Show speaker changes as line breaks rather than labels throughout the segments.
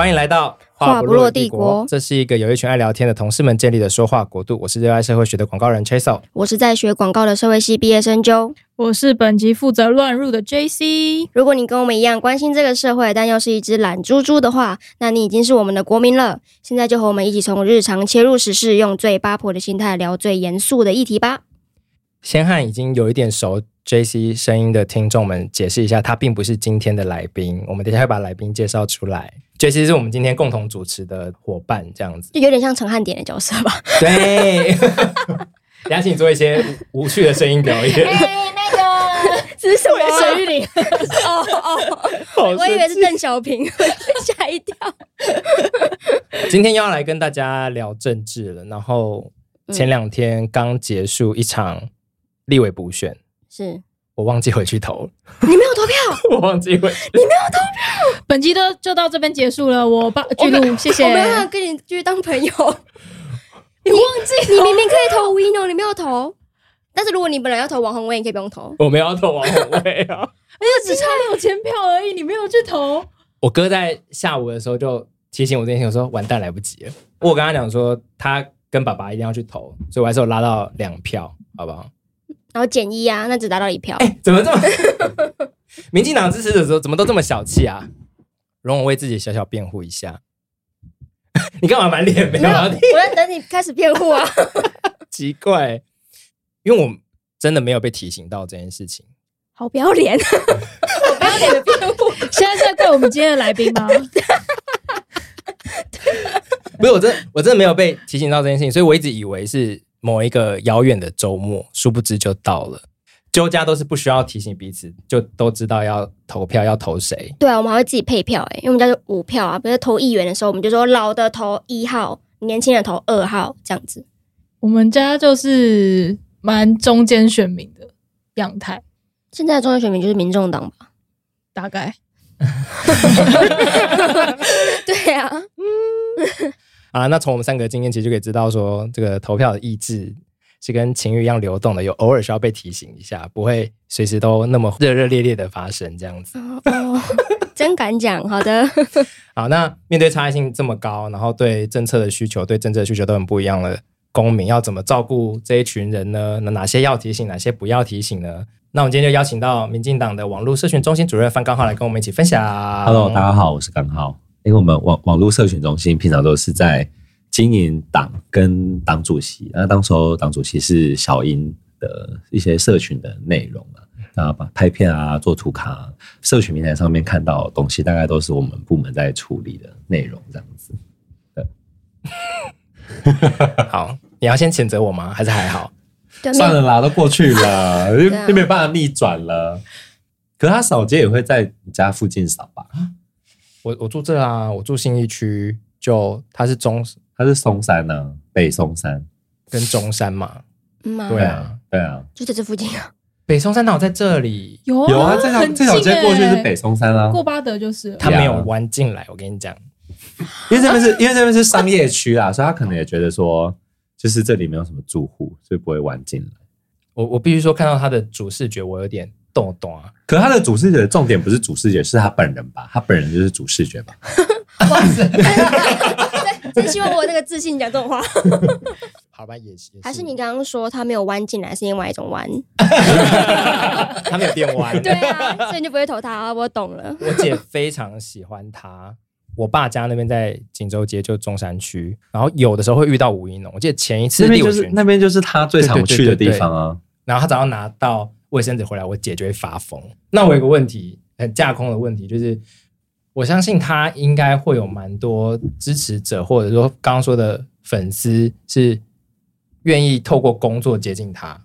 欢迎来到
话不落帝国。
这是一个有一群爱聊天的同事们建立的说话国度。我是热爱社会学的广告人 Chaseo，
我是在学广告的社会系毕业生 Joe，
我是本集负责乱入的 JC。
如果你跟我们一样关心这个社会，但又是一只懒猪猪的话，那你已经是我们的国民了。现在就和我们一起从日常切入时事，用最八婆的心态聊最严肃的议题吧。
先和已经有一点熟 JC 声音的听众们解释一下，他并不是今天的来宾。我们等一下会把来宾介绍出来。JC 是我们今天共同主持的伙伴，这样子
就有点像陈汉典的角色吧？
对，等下请你做一些无趣的声音表演。
哎，那个这是什么？
沈玉琳。
哦哦，我以为是邓小平，吓一跳。
今天要来跟大家聊政治了，然后前两天刚结束一场。立委补选
是
我忘记回去投，
你没有投票，
我忘记回，
你没有投票。
本集都就到这边结束了，我把记录，谢谢。
我没有办法跟你继续当朋友，你忘记，你明明可以投吴怡农，你没有投。但是如果你本来要投王宏威，你可以不用投。
我没有要投王宏威啊，
而且只差六千票而已，你没有去投。
我哥在下午的时候就提醒我这件事，我说完蛋，来不及了。我跟他讲说，他跟爸爸一定要去投，所以我还是有拉到两票，好不好？
然后减一啊，那只达到一票。
哎，怎么这么？民进党支持的时候怎么都这么小气啊？容我为自己小小辩护一下。你干嘛满脸没有？
我在等你开始辩护啊。
奇怪，因为我真的没有被提醒到这件事情。
好不要脸，好不要脸的辩护。
现在是在怪我们今天的来宾吗？
不是，我真我真的没有被提醒到这件事情，所以我一直以为是。某一个遥远的周末，殊不知就到了。揪家都是不需要提醒彼此，就都知道要投票要投谁。
对啊，我们还会自己配票，诶，因为我们家就五票啊。比如投议员的时候，我们就说老的投一号，年轻人投二号，这样子。
我们家就是蛮中间选民的样态。
现在的中间选民就是民众党吧？
大概。
对啊，
嗯。啊，那从我们三个经验，其实就可以知道说，这个投票的意志是跟情绪一样流动的，有偶尔需要被提醒一下，不会随时都那么热热烈烈的发生这样子。
哦，哦，真敢讲，好的。
好，那面对差异性这么高，然后对政策的需求、对政策的需求都很不一样的公民，要怎么照顾这一群人呢？那哪些要提醒，哪些不要提醒呢？那我们今天就邀请到民进党的网络社群中心主任范刚浩来跟我们一起分享。
Hello，大家好，我是刚浩。因为我们网网络社群中心平常都是在经营党跟党主席，那当时候党主席是小英的一些社群的内容啊，啊，把拍片啊、做图卡啊，社群平台上面看到的东西，大概都是我们部门在处理的内容，这样子。
好，你要先谴责我吗？还是还好？
算了啦，都过去了，又又没有办法逆转了。可是他扫街也会在你家附近扫吧？
我我住这啊，我住信义区，就它是中，
它是松山呢、啊，北松山
跟中山嘛，
嗯啊
对啊，对啊，
就在这附近啊。
北松山哪有在这里？
有啊，
有啊，这条这条街过去是北松山啊，
过八德就是。
他没有弯进来，我跟你讲，
因为这边是因为这边是商业区啊，所以他可能也觉得说，就是这里没有什么住户，所以不会弯进来。
我我必须说，看到他的主视觉，我有点。懂懂啊！
可是他的主视觉的重点不是主视觉，是他本人吧？他本人就是主视觉吧？
哇塞！真希望我有那个自信讲这种话。
好吧，也是。
还是你刚刚说他没有弯进来，是另外一种弯？
他没有变弯。
对啊，所以你就不会投他啊。我懂了。
我姐非常喜欢他。我爸家那边在锦州街，就中山区，然后有的时候会遇到吴一农。我记得前一次
那边就是那边就是他最常去的地方啊。
然后他早上拿到。卫生纸回来，我姐就会发疯。那我有个问题，很架空的问题，就是我相信他应该会有蛮多支持者，或者说刚刚说的粉丝是愿意透过工作接近他。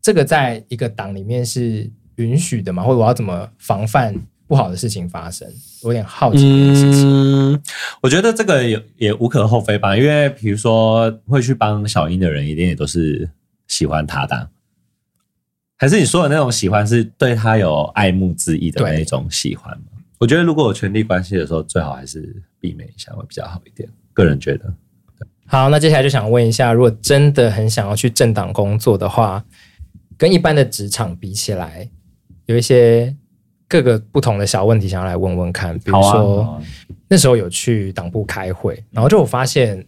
这个在一个党里面是允许的吗？或者我要怎么防范不好的事情发生？有点好奇这件事情。
嗯，我觉得这个也也无可厚非吧，因为比如说会去帮小英的人，一定也都是喜欢他的。还是你说的那种喜欢，是对他有爱慕之意的那一种喜欢吗？我觉得如果有权力关系的时候，最好还是避免一下会比较好一点。个人觉得。
好，那接下来就想问一下，如果真的很想要去政党工作的话，跟一般的职场比起来，有一些各个不同的小问题，想要来问问看。比如
说、
那时候有去党部开会，然后就我发现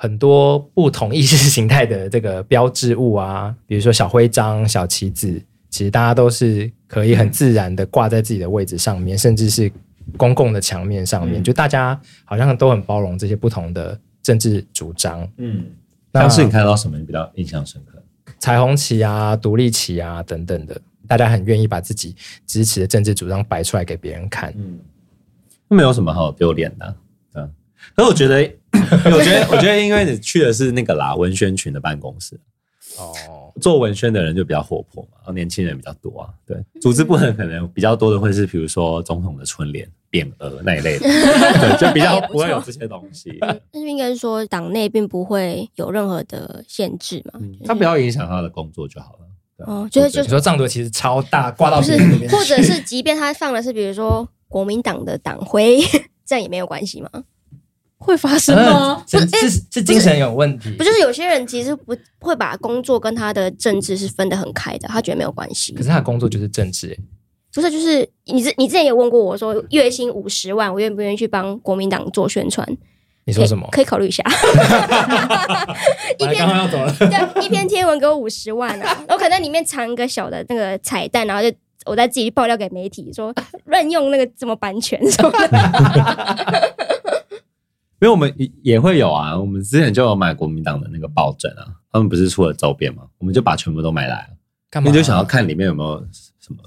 很多不同意识形态的这个标志物啊，比如说小徽章、小旗子，其实大家都是可以很自然的挂在自己的位置上面，甚至是公共的墙面上面，
嗯
就大家好像都很包容这些不同的政治主张。
嗯，
那
当时你看到什么你比较印象深刻？
彩虹旗啊、独立旗啊等等的，大家很愿意把自己支持的政治主张摆出来给别人看。
嗯，没有什么好丢脸的、啊，嗯。可是我觉得，我觉得，我觉得，因为你去的是那个啦文宣群的办公室，
哦，
做文宣的人就比较活泼嘛，然后年轻人比较多啊。对，组织部门可能比较多的会是，比如说总统的春联、匾额那一类的，对，就比较不会有这些东西。
但是应该是说党内并不会有任何的限制嘛。
嗯，他不要影响他的工作就好了。对
哦，就是就
你说藏独其实超大，挂到
不是或者是即便他放的是比如说国民党的党徽，这样也没有关系吗？
会发生吗？
是是是精神有问题，
不就是有些人其实不会把工作跟他的政治是分得很开的，他觉得没有关系
可。是他的工作就是政治、欸，
不是，就是你之你之前也问过我说，月薪五十万，我愿不愿意去帮国民党做宣传？
你说什么？
可以考虑一下。一篇
要走了。
对，一篇贴文给我五十万啊，我可能里面藏一个小的那个彩蛋，然后就我再自己爆料给媒体说 乱用那个什么版权什么的。
因为我们也也会有啊，我们之前就有买国民党的那个抱枕啊，他们不是出了周边嘛，我们就把全部都买来了，
干嘛？
你就想要看里面有没有什么，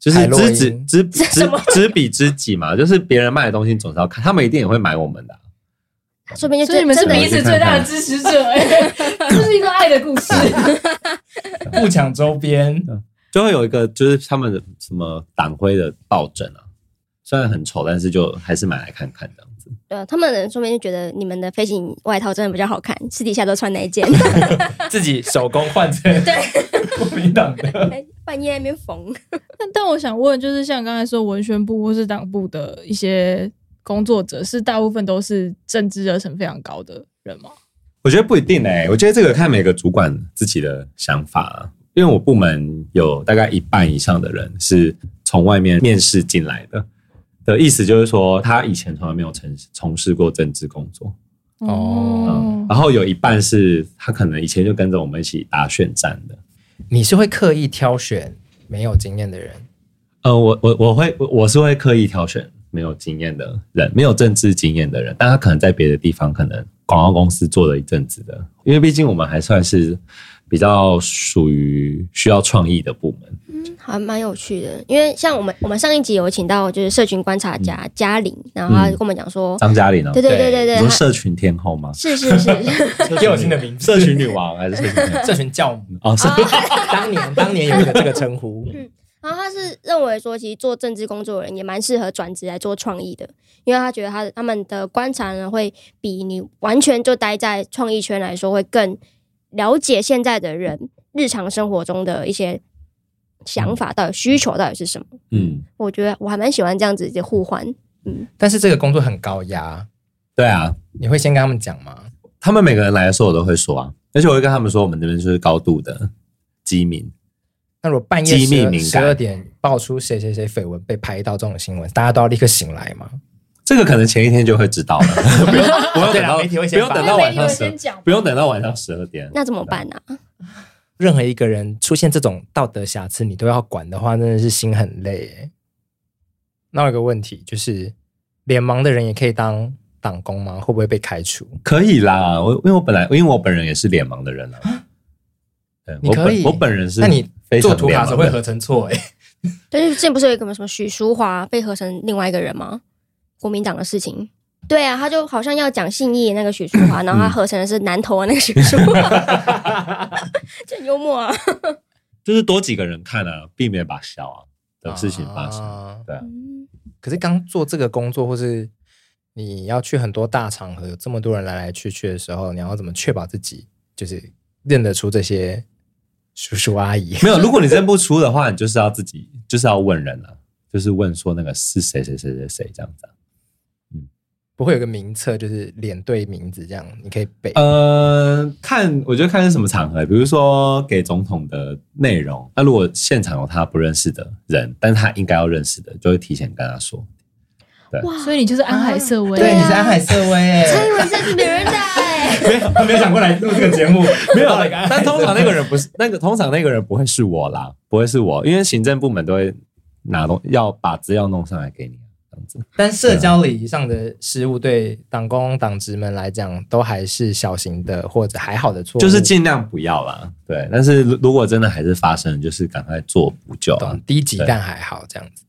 就是知己知 知知彼知己嘛，就是别人卖的东西总是要看，他们一定也会买我们的啊、
说不定就
所以你们是彼此最大的支持者、欸，这是一个爱的故事。
不抢周边，
就会有一个就是他们的什么党徽的抱枕啊，虽然很丑，但是就还是买来看看这样子。
对啊，他们的人说不定就觉得你们的飞行外套真的比较好看，私底下都穿那一件，
自己手工换成 对国民党的。
半夜在那边缝。
但但我想问，就是像刚才说文宣部或是党部的一些工作者，是大部分都是政治热忱非常高的人吗？
我觉得不一定诶、欸，我觉得这个看每个主管自己的想法、啊。因为我部门有大概一半以上的人是从外面面试进来的，的意思就是说他以前从来没有从从事过政治工作
哦
嗯，然后有一半是他可能以前就跟着我们一起打选战的。
你是会刻意挑选没有经验的人？
呃，我我我会我是会刻意挑选没有经验的人，没有政治经验的人，但他可能在别的地方可能广告公司做了一阵子的，因为毕竟我们还算是比较属于需要创意的部门。
嗯，还蛮有趣的，因为像我们我们上一集有请到就是社群观察家嘉玲，然后他跟我们讲说，
张嘉玲呢？
对对对对对，
你
说
社群天后吗？
是是是，
给我新的名字，
社群女王还是社群？
社群教母。
哦，是
当年当年有一个这个称呼，
然后他是认为说，其实做政治工作的人也蛮适合转职来做创意的，因为他觉得他他们的观察呢，会比你完全就待在创意圈来说，会更了解现在的人日常生活中的一些想法，到底需求到底是什么。
嗯，
我觉得我还蛮喜欢这样子的互换。嗯，
但是这个工作很高压，
对啊，
你会先跟他们讲吗？
他们每个人来的时候，我都会说啊，而且我会跟他们说，我们这边就是高度的机敏。
那如果半夜
机密敏感
十二点爆出谁谁谁绯闻被拍到这种新闻，大家都要立刻醒来吗？
这个可能前一天就会知道了，不 用不用等到
媒体会先
不用等到晚上十不用等到晚上十二点。
那怎么办呢、啊？
任何一个人出现这种道德瑕疵，你都要管的话，真的是心很累耶。那我有个问题就是，脸盲的人也可以当党工吗？会不会被开除？
可以啦，我因为我本来因为我本人也是脸盲的人啊。对
你可以，
我本我本人是，
那你做图卡的时候
会
合成错哎。
但是之前不是有一个什么许淑华被合成另外一个人吗？国民党的事情。对啊，他就好像要讲信义那个许淑华，然后他合成的是南投的那个许淑华，就很幽默啊。
就是多几个人看啊，避免把小啊的事情发生。
啊
对啊，
可是刚做这个工作，或是你要去很多大场合，有这么多人来来去去的时候，你要怎么确保自己就是认得出这些叔叔阿姨？
没有，如果你认不出的话，你就是要自己就是要问人啊，就是问说那个是谁谁谁谁谁这样子啊。
不会有个名册，就是脸对名字这样，你可以背。
呃，看，我觉得看是什么场合，比如说给总统的内容，那如果现场有他不认识的人，但是他应该要认识的，就会提前跟他说。对，
所以你就是安海瑟薇，
对，你是安海瑟薇，哎，
蔡英文是女人的，
没有没有想过来录这个节目，没有，
但通常那个人不是那个，通常那个人不会是我啦，不会是我，因为行政部门都会拿东要把资料弄上来给你。
但社交礼仪上的失误，对党工党职们来讲，都还是小型的或者还好的错误，
就是尽量不要啦。对，但是如果真的还是发生，就是赶快做补救。
低级但还好这样子。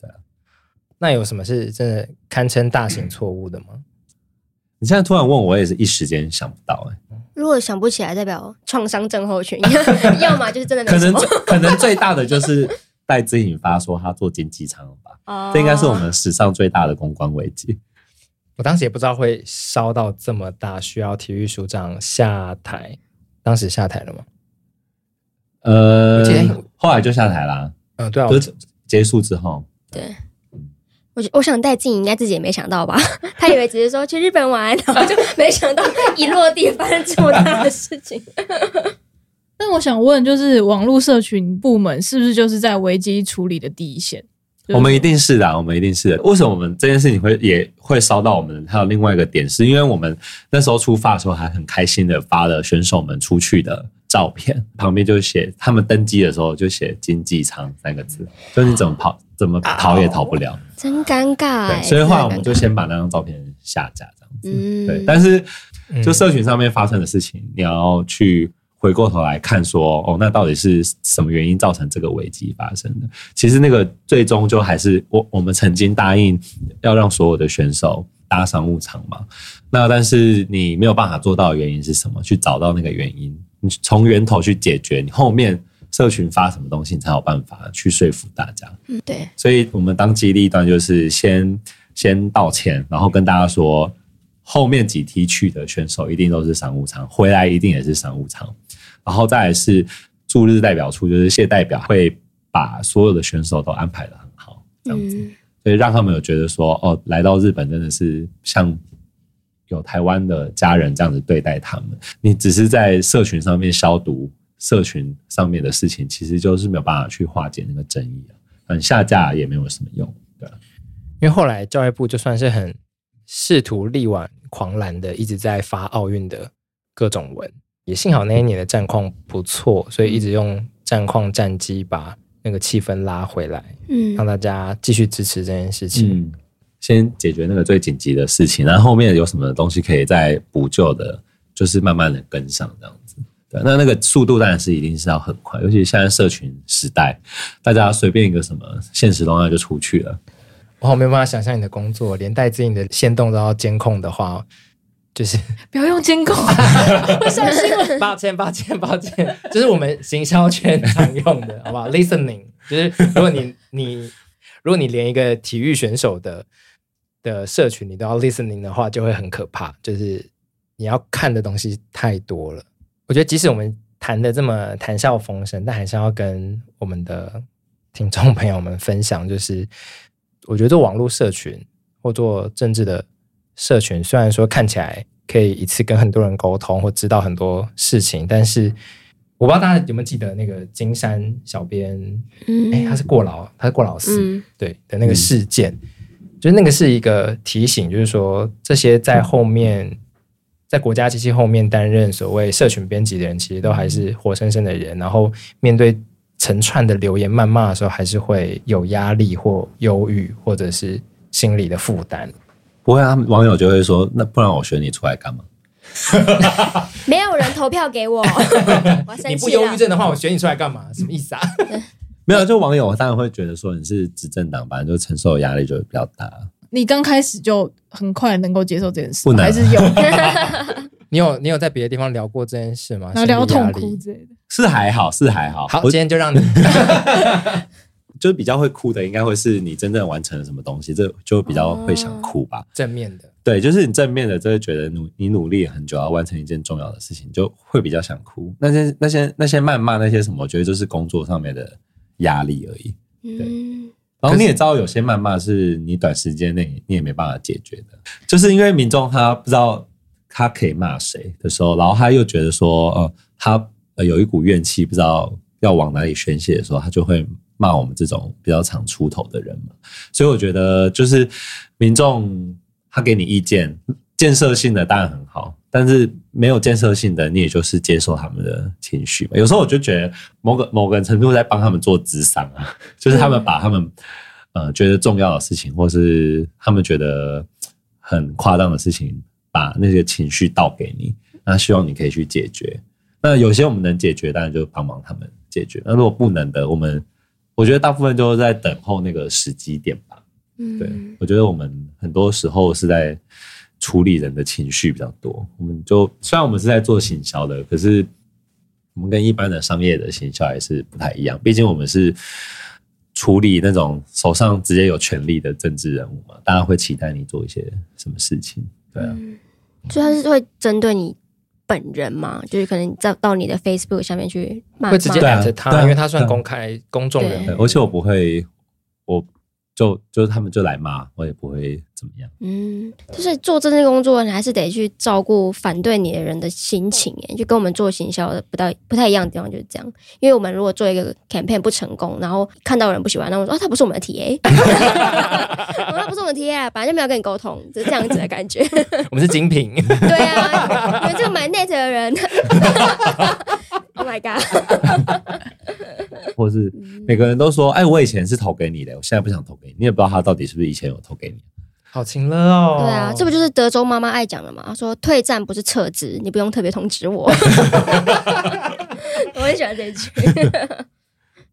对，那有什么是真的堪称大型错误的吗？
你现在突然问我，我也是一时间想不到哎、欸。
如果想不起来，代表创伤症候群，要么就是真的
可能可能最大的就是。戴资颖发说他做经济舱吧，oh. 这应该是我们史上最大的公关危机。
我当时也不知道会烧到这么大，需要体育署长下台。当时下台了吗？
呃，后来就下台啦。
嗯，对啊，
就是结束之后。
对，我我想戴资颖应该自己也没想到吧？他以为只是说去日本玩，然后就没想到一落地发生这么大的事情。
但我想问，就是网络社群部门是不是就是在危机处理的第一线？
我们一定是的，我们一定是的。为什么我们这件事情会也会烧到我们？还有另外一个点，是因为我们那时候出发的时候还很开心的发了选手们出去的照片，旁边就写他们登机的时候就写“经济舱”三个字，就你怎么跑怎么逃也逃不了，
真尴尬。
对，所以后来我们就先把那张照片下架，这样子。对，但是就社群上面发生的事情，你要去。回过头来看，说哦，那到底是什么原因造成这个危机发生的？其实那个最终就还是我我们曾经答应要让所有的选手搭商务舱嘛。那但是你没有办法做到的原因是什么？去找到那个原因，你从源头去解决，你后面社群发什么东西，你才有办法去说服大家。
嗯，对。
所以我们当机立断，就是先先道歉，然后跟大家说，后面几梯去的选手一定都是商务舱，回来一定也是商务舱。然后再来是驻日代表处，就是谢代表会把所有的选手都安排的很好，这样子，嗯、所以让他们有觉得说，哦，来到日本真的是像有台湾的家人这样子对待他们。你只是在社群上面消毒，社群上面的事情，其实就是没有办法去化解那个争议啊。嗯，下架也没有什么用，对。
因为后来教育部就算是很试图力挽狂澜的，一直在发奥运的各种文。也幸好那一年的战况不错，所以一直用战况战机把那个气氛拉回来，嗯，让大家继续支持这件事情。
嗯，先解决那个最紧急的事情，然后后面有什么东西可以再补救的，就是慢慢的跟上这样子。对，那那个速度当然是一定是要很快，尤其现在社群时代，大家随便一个什么现实动态就出去了。
我好没有办法想象你的工作，连带自己的线动都要监控的话。就是
不要用监控。
抱歉，抱歉，抱歉，就是我们行销圈常用的，好不好？Listening，就是如果你你如果你连一个体育选手的的社群你都要 listening 的话，就会很可怕。就是你要看的东西太多了。我觉得即使我们谈的这么谈笑风生，但还是要跟我们的听众朋友们分享，就是我觉得做网络社群或做政治的。社群虽然说看起来可以一次跟很多人沟通或知道很多事情，但是我不知道大家有没有记得那个金山小编，嗯，哎，他是过劳，他是过劳死，嗯、对的那个事件，嗯、就是那个是一个提醒，就是说这些在后面在国家机器后面担任所谓社群编辑的人，其实都还是活生生的人，然后面对成串的留言谩骂的时候，还是会有压力或忧郁，或者是心理的负担。
不会啊，网友就会说：“那不然我选你出来干嘛？”
没有人投票给我，我
你不忧郁症的话，我选你出来干嘛？什么意思啊？
没有，就网友当然会觉得说你是执政党，反正就承受的压力就会比较大。
你刚开始就很快能够接受这件事，还是有？
你有你有在别的地方聊过这件事吗？
聊痛哭之类的，
是还好，是还好。
好，我今天就让你。
就是比较会哭的，应该会是你真正完成了什么东西，这就比较会想哭吧。
正面的，
对，就是你正面的，就会觉得努你努力很久要完成一件重要的事情，就会比较想哭。那些那些那些谩骂那些什么，我觉得就是工作上面的压力而已。对，然后你也知道，有些谩骂是你短时间内你也没办法解决的，就是因为民众他不知道他可以骂谁的时候，然后他又觉得说，呃，他有一股怨气，不知道要往哪里宣泄的时候，他就会骂我们这种比较常出头的人嘛。所以我觉得，就是民众他给你意见，建设性的当然很好。但是没有建设性的，你也就是接受他们的情绪嘛。有时候我就觉得某个某个程度在帮他们做智商啊，就是他们把他们呃觉得重要的事情，或是他们觉得很夸张的事情，把那些情绪倒给你，那希望你可以去解决。那有些我们能解决，当然就帮忙他们解决。那如果不能的，我们我觉得大部分都是在等候那个时机点吧。嗯，对，我觉得我们很多时候是在。处理人的情绪比较多，我们就虽然我们是在做行销的，可是我们跟一般的商业的行销还是不太一样。毕竟我们是处理那种手上直接有权力的政治人物嘛，大家会期待你做一些什么事情，对啊。
所以他是会针对你本人嘛，就是可能在到你的 Facebook 下面去骂，
会直接打着他，因为他算公开公众人物，
而且我不会我。就就是他们就来骂我，也不会怎么样。
嗯，就是做这些工作，你还是得去照顾反对你的人的心情，哎，就跟我们做行销的不太不太一样的地方就是这样。因为我们如果做一个 campaign 不成功，然后看到人不喜欢，那我说啊，他不是我们的 TA，他不是我们的 TA，本来就没有跟你沟通，就是这样子的感觉。
我们是精品。
对啊，你们这个买 net 的人。Oh my god！
或是每个人都说：“哎，我以前是投给你的，我现在不想投给你。”你也不知道他到底是不是以前有投给你。
好情了哦！
对啊，这不就是德州妈妈爱讲的吗？她说：“退战不是撤资，你不用特别通知我。” 我很喜欢这一句。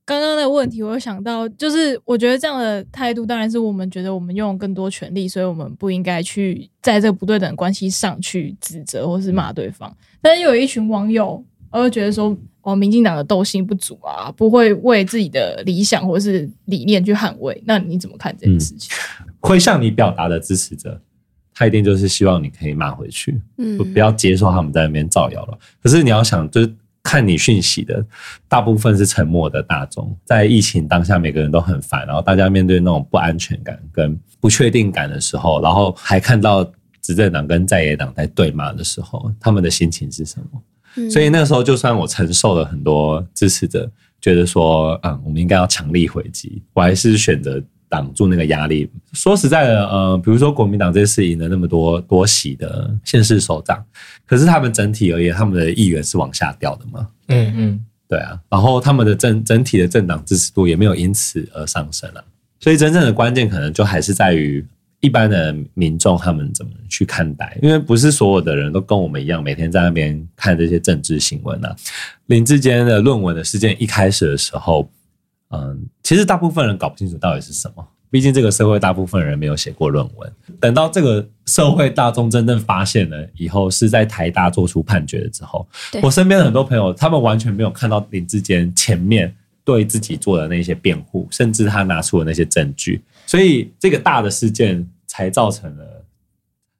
刚刚那个问题，我有想到，就是我觉得这样的态度，当然是我们觉得我们拥有更多权利，所以我们不应该去在这个不对等的关系上去指责或是骂对方。但是又有一群网友。我就觉得说，哦，民进党的斗心不足啊，不会为自己的理想或是理念去捍卫。那你怎么看这件事情？
嗯，会向你表达的支持者，他一定就是希望你可以骂回去，嗯，不要接受他们在那边造谣了。可是你要想，就是看你讯息的大部分是沉默的大众，在疫情当下，每个人都很烦，然后大家面对那种不安全感跟不确定感的时候，然后还看到执政党跟在野党在对骂的时候，他们的心情是什么？所以那个时候，就算我承受了很多支持者觉得说，嗯，我们应该要强力回击，我还是选择挡住那个压力。说实在的，呃，比如说国民党这次赢了那么多多席的县市首长，可是他们整体而言，他们的议员是往下掉的嘛？嗯嗯，对啊。然后他们的政整体的政党支持度也没有因此而上升啊。所以真正的关键可能就还是在于。一般的民众他们怎么去看待？因为不是所有的人都跟我们一样，每天在那边看这些政治新闻啊。林志坚的论文的事件一开始的时候，嗯，其实大部分人搞不清楚到底是什么。毕竟这个社会大部分人没有写过论文。等到这个社会大众真正发现了以后，是在台大做出判决了之后，我身边的很多朋友，他们完全没有看到林志坚前面对自己做的那些辩护，甚至他拿出的那些证据。所以这个大的事件才造成了，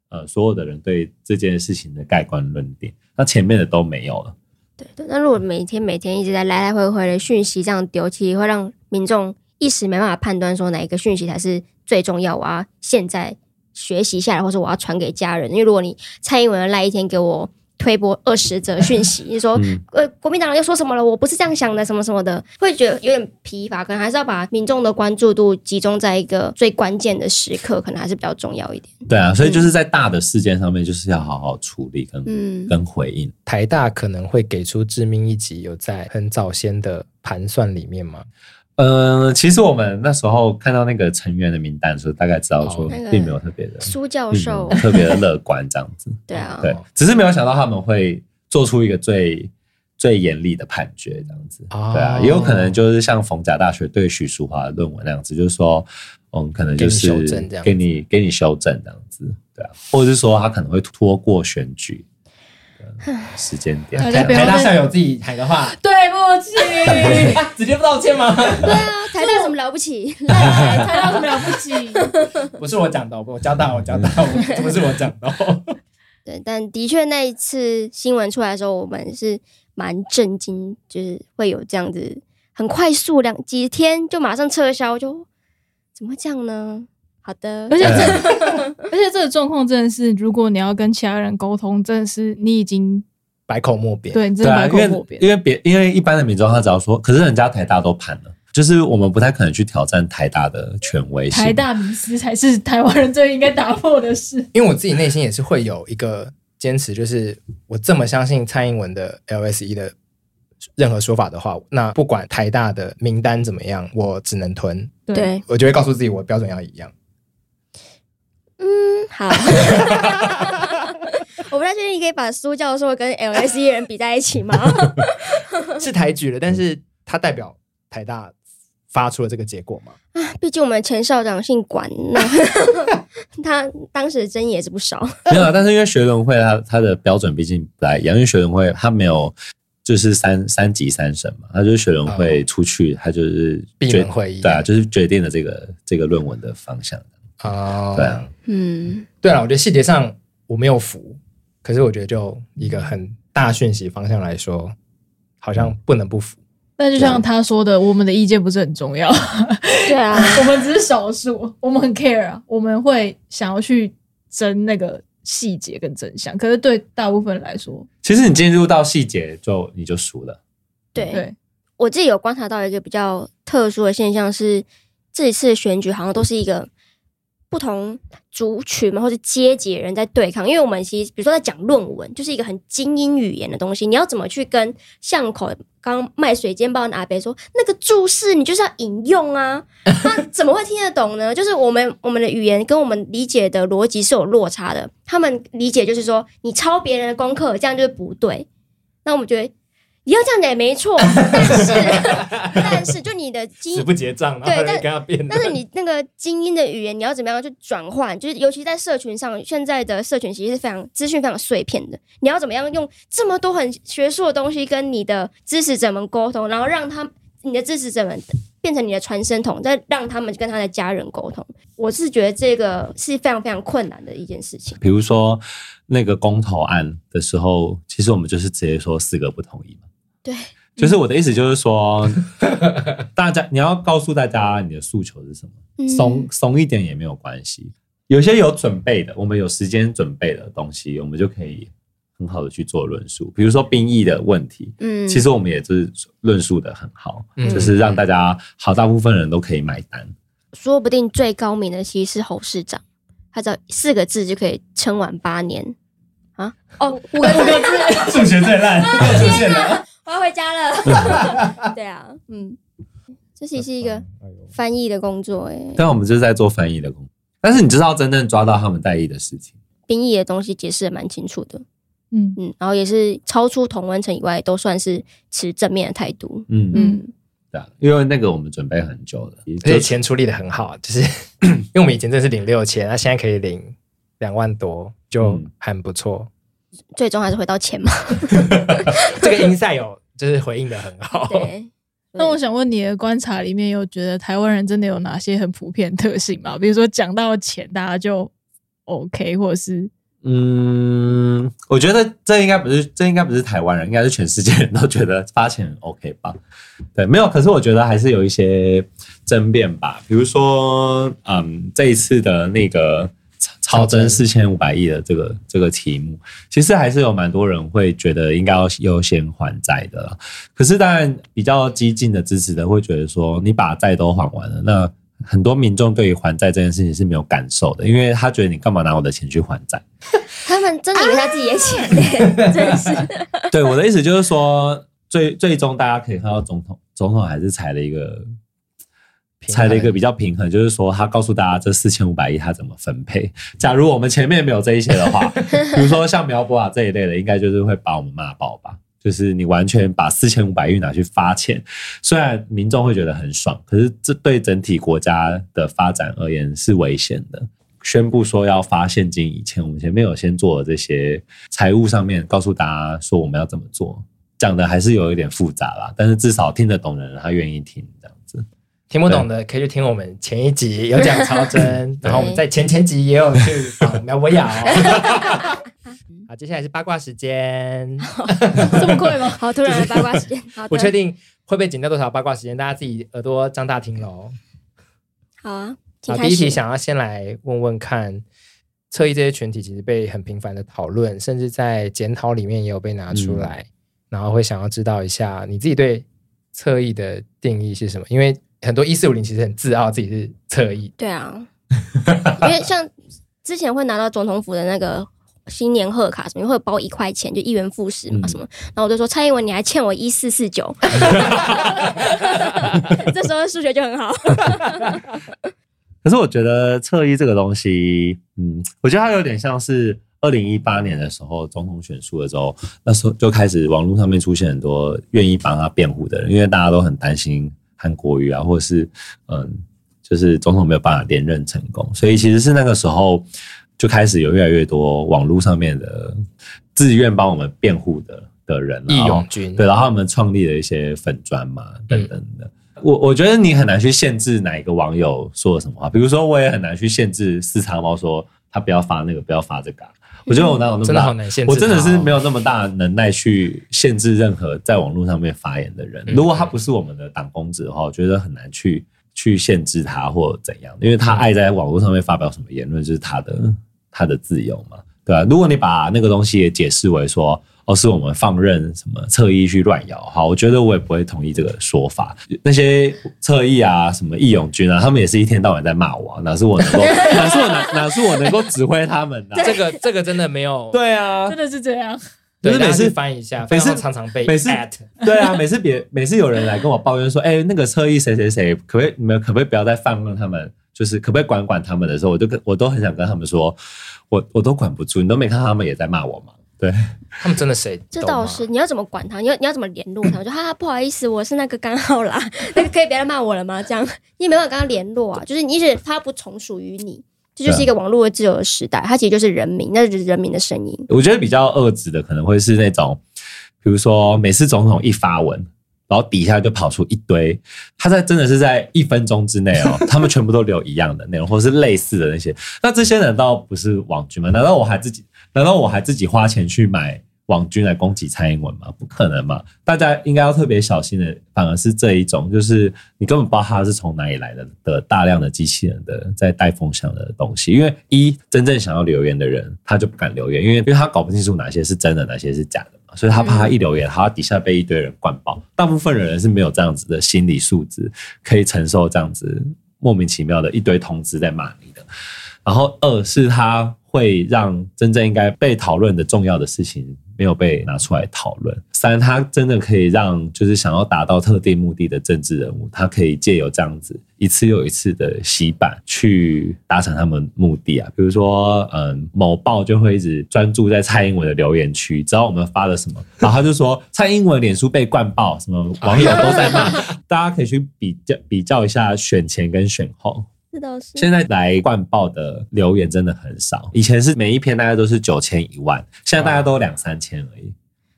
呃，所有的人对这件事情的盖棺论定，那前面的都没有了。
对对，那如果每天每天一直在来来回回的讯息这样丢，其实会让民众一时没办法判断说哪一个讯息才是最重要。我要现在学习下来，或者我要传给家人。因为如果你蔡英文赖一天给我。推播二十则讯息，你说呃，国民党又说什么了？我不是这样想的，什么什么的，会觉得有点疲乏。可能还是要把民众的关注度集中在一个最关键的时刻，可能还是比较重要一点。
对啊，所以就是在大的事件上面，就是要好好处理跟、嗯、跟回应。
台大可能会给出致命一击，有在很早先的盘算里面吗？
嗯、呃，其实我们那时候看到那个成员的名单的时候，大概知道说并没有特别的
苏教授
特别的乐观这样子。
对啊，
对，只是没有想到他们会做出一个最最严厉的判决这样子。对啊，也有可能就是像逢甲大学对许淑华的论文那样子，就是说，嗯，可能就是给你给你修正这样子。对啊，或者是说他可能会拖过选举。时间点，
台大校友自己喊的话，
对不起，
直接不道歉吗？
对啊，台大什么了不起？
台大什么了不起？
不是我讲的，我交大，我交大，不是我讲的。
对，但的确那一次新闻出来的时候，我们是蛮震惊，就是会有这样子很快速两几天就马上撤销，就怎么会这样呢？好的，
而且这 而且这个状况真的是，如果你要跟其他人沟通，真的是你已经
百口莫辩。
对，你真的百口莫辩。
因为别因为一般的民众他只要说，可是人家台大都判了，就是我们不太可能去挑战台大的权威性。
台大迷思才是台湾人最应该打破的事。
因为我自己内心也是会有一个坚持，就是我这么相信蔡英文的 LSE 的任何说法的话，那不管台大的名单怎么样，我只能吞。
对，
我就会告诉自己，我标准要一样。
嗯，好。我不太确定，你可以把苏教授跟 LSE 人比在一起吗？
是抬举了，但是他代表台大发出了这个结果吗？
啊，毕竟我们前校长姓管，那 他当时的争议也是不少。
没有，但是因为学伦会他他的标准毕竟不太一样，因为学伦会他没有就是三三级三审嘛，他就是学伦会出去，他就是
闭门会议，
对啊，就是决定了这个这个论文的方向。
哦，
对啊，
嗯，
对啊，我觉得细节上我没有服，可是我觉得就一个很大讯息方向来说，好像不能不服。
那就像他说的，我们的意见不是很重要。
对啊，
我们只是少数，我们很 care 啊，我们会想要去争那个细节跟真相。可是对大部分人来说，
其实你进入到细节就你就输了。
对，
对
我自己有观察到一个比较特殊的现象是，这一次的选举好像都是一个。不同族群嘛，或者阶级的人在对抗，因为我们其实，比如说在讲论文，就是一个很精英语言的东西。你要怎么去跟巷口刚卖水煎包的阿伯说那个注释，你就是要引用啊？那怎么会听得懂呢？就是我们我们的语言跟我们理解的逻辑是有落差的。他们理解就是说，你抄别人的功课，这样就是不对。那我们觉得。你要这样讲也没错，但是但是就你的精英
不结账，
对，
但
但是你那个精英的语言，你要怎么样去转换？就是尤其在社群上，现在的社群其实是非常资讯非常碎片的。你要怎么样用这么多很学术的东西跟你的支持者们沟通，然后让他你的支持者们变成你的传声筒，再让他们跟他的家人沟通？我是觉得这个是非常非常困难的一件事情。
比如说那个公投案的时候，其实我们就是直接说四个不同意嘛。
对，
就是我的意思，就是说，大家你要告诉大家你的诉求是什么，松松一点也没有关系。有些有准备的，我们有时间准备的东西，我们就可以很好的去做论述。比如说兵役的问题，嗯，其实我们也是论述的很好，就是让大家好，大部分人都可以买单。
说不定最高明的其实是侯市长，他只要四个字就可以撑完八年啊！哦，五个字，
数学最烂，出现了。
我要回家了。对啊，嗯，这其实是一个翻译的工作，哎。
但我们就是在做翻译的工作，但是你知道真正抓到他们在意的事情，
兵役的东西解释的蛮清楚的，嗯。嗯，然后也是超出同温层以外，都算是持正面的态度，嗯。嗯，
对啊，因为那个我们准备很久了，
而且钱处理的很好，就是 因为我们以前真的是领六千，那现在可以领两万多，就很不错。
最终还是回到钱嘛？
这个 inside 有就是回应的很好。
对，
那我想问你的观察里面，有觉得台湾人真的有哪些很普遍特性吗？比如说讲到钱，大家就 OK，或者是
嗯，我觉得这应该不是，这应该不是台湾人，应该是全世界人都觉得发钱 OK 吧？对，没有。可是我觉得还是有一些争辩吧，比如说，嗯，这一次的那个。超增四千五百亿的这个这个题目，其实还是有蛮多人会觉得应该要优先还债的。可是当然比较激进的支持的会觉得说，你把债都还完了，那很多民众对于还债这件事情是没有感受的，因为他觉得你干嘛拿我的钱去还债？
他们真的以为他自己的钱呢？真是。
对，我的意思就是说，最最终大家可以看到总统总统还是采了一个。猜了一个比较平衡，就是说他告诉大家这四千五百亿他怎么分配。假如我们前面没有这一些的话，比如说像苗博啊这一类的，应该就是会把我们骂爆吧。就是你完全把四千五百亿拿去发钱，虽然民众会觉得很爽，可是这对整体国家的发展而言是危险的。宣布说要发现金以前，我们前面有先做了这些财务上面告诉大家说我们要怎么做，讲的还是有一点复杂啦，但是至少听得懂的人他愿意听这样子。
听不懂的可以去听我们前一集有讲超真，然后我们在前前集也有去访苗博雅哦。好，接下来是八卦时间，
这么快吗？
好突然的八卦时间，
不确定会被剪掉多少八卦时间，大家自己耳朵张大听喽。
好啊，请开始
第一题想要先来问问看，侧翼这些群体其实被很频繁的讨论，甚至在检讨里面也有被拿出来，嗯、然后会想要知道一下你自己对侧翼的定义是什么？因为很多一四五零其实很自傲自己是侧翼，
对啊，因为像之前会拿到总统府的那个。新年贺卡什么会包一块钱，就一元复始嘛什么，然后我就说蔡英文你还欠我一四四九，这时候数学就很好。
可是我觉得侧翼这个东西，嗯，我觉得它有点像是二零一八年的时候总统选输的时候，那时候就开始网络上面出现很多愿意帮他辩护的人，因为大家都很担心韩国瑜啊，或者是嗯，就是总统没有办法连任成功，所以其实是那个时候。就开始有越来越多网络上面的自愿帮我们辩护的的人，义勇军对，然后他们创立了一些粉砖嘛，等等的。嗯、我我觉得你很难去限制哪一个网友说了什么话，比如说我也很难去限制四叉猫说他不要发那个，不要发这个。我觉得我哪有那么大，真的好难限制，我真的是没有那么大能耐去限制任何在网络上面发言的人。如果他不是我们的党公子的话，我觉得很难去去限制他或怎样，因为他爱在网络上面发表什么言论就是他的。他的自由嘛，对吧？如果你把那个东西也解释为说，哦，是我们放任什么侧翼去乱摇，好，我觉得我也不会同意这个说法。那些侧翼啊，什么义勇军啊，他们也是一天到晚在骂我，哪是我能够，哪是我哪哪是我能够指挥他们的？
这个这个真的没有，
对啊，
真的是这样。
就是每次翻一下，每次常常被
每次 对啊，每次别每次有人来跟我抱怨说，哎，那个侧翼谁谁谁，可不可以你们可不可以不要再放任他们？就是可不可以管管他们的时候，我就跟我都很想跟他们说，我我都管不住，你都没看到他们也在骂我吗？对，
他们真的谁？
这倒是，你要怎么管他？你要你要怎么联络他？我说哈哈，不好意思，我是那个刚好啦，那个可以别来骂我了吗？这样你也没办法跟他联络啊。就是你一直他不从属于你，这就是一个网络的自由的时代，他其实就是人民，那就是人民的声音。
我觉得比较恶质的可能会是那种，比如说每次总统一发文。然后底下就跑出一堆，他在真的是在一分钟之内哦，他们全部都留一样的内容，或是类似的那些。那这些难道不是网军吗？难道我还自己？难道我还自己花钱去买网军来攻击蔡英文吗？不可能嘛！大家应该要特别小心的，反而是这一种，就是你根本不知道他是从哪里来的的大量的机器人的在带风向的东西。因为一真正想要留言的人，他就不敢留言，因为因为他搞不清楚哪些是真的，哪些是假的。所以他怕他一留言，他底下被一堆人灌爆。大部分人是没有这样子的心理素质，可以承受这样子莫名其妙的一堆通知在骂你的。然后二是他会让真正应该被讨论的重要的事情没有被拿出来讨论。三，他真的可以让就是想要达到特定目的的政治人物，他可以借由这样子一次又一次的洗版去达成他们目的啊。比如说，嗯，某报就会一直专注在蔡英文的留言区，只要我们发了什么，然后他就说蔡英文脸书被灌爆，什么网友都在骂，大家可以去比较比较一下选前跟选后。
是的，是。
现在来灌爆的留言真的很少，以前是每一篇大概都是九千一万，现在大家都两三千而已。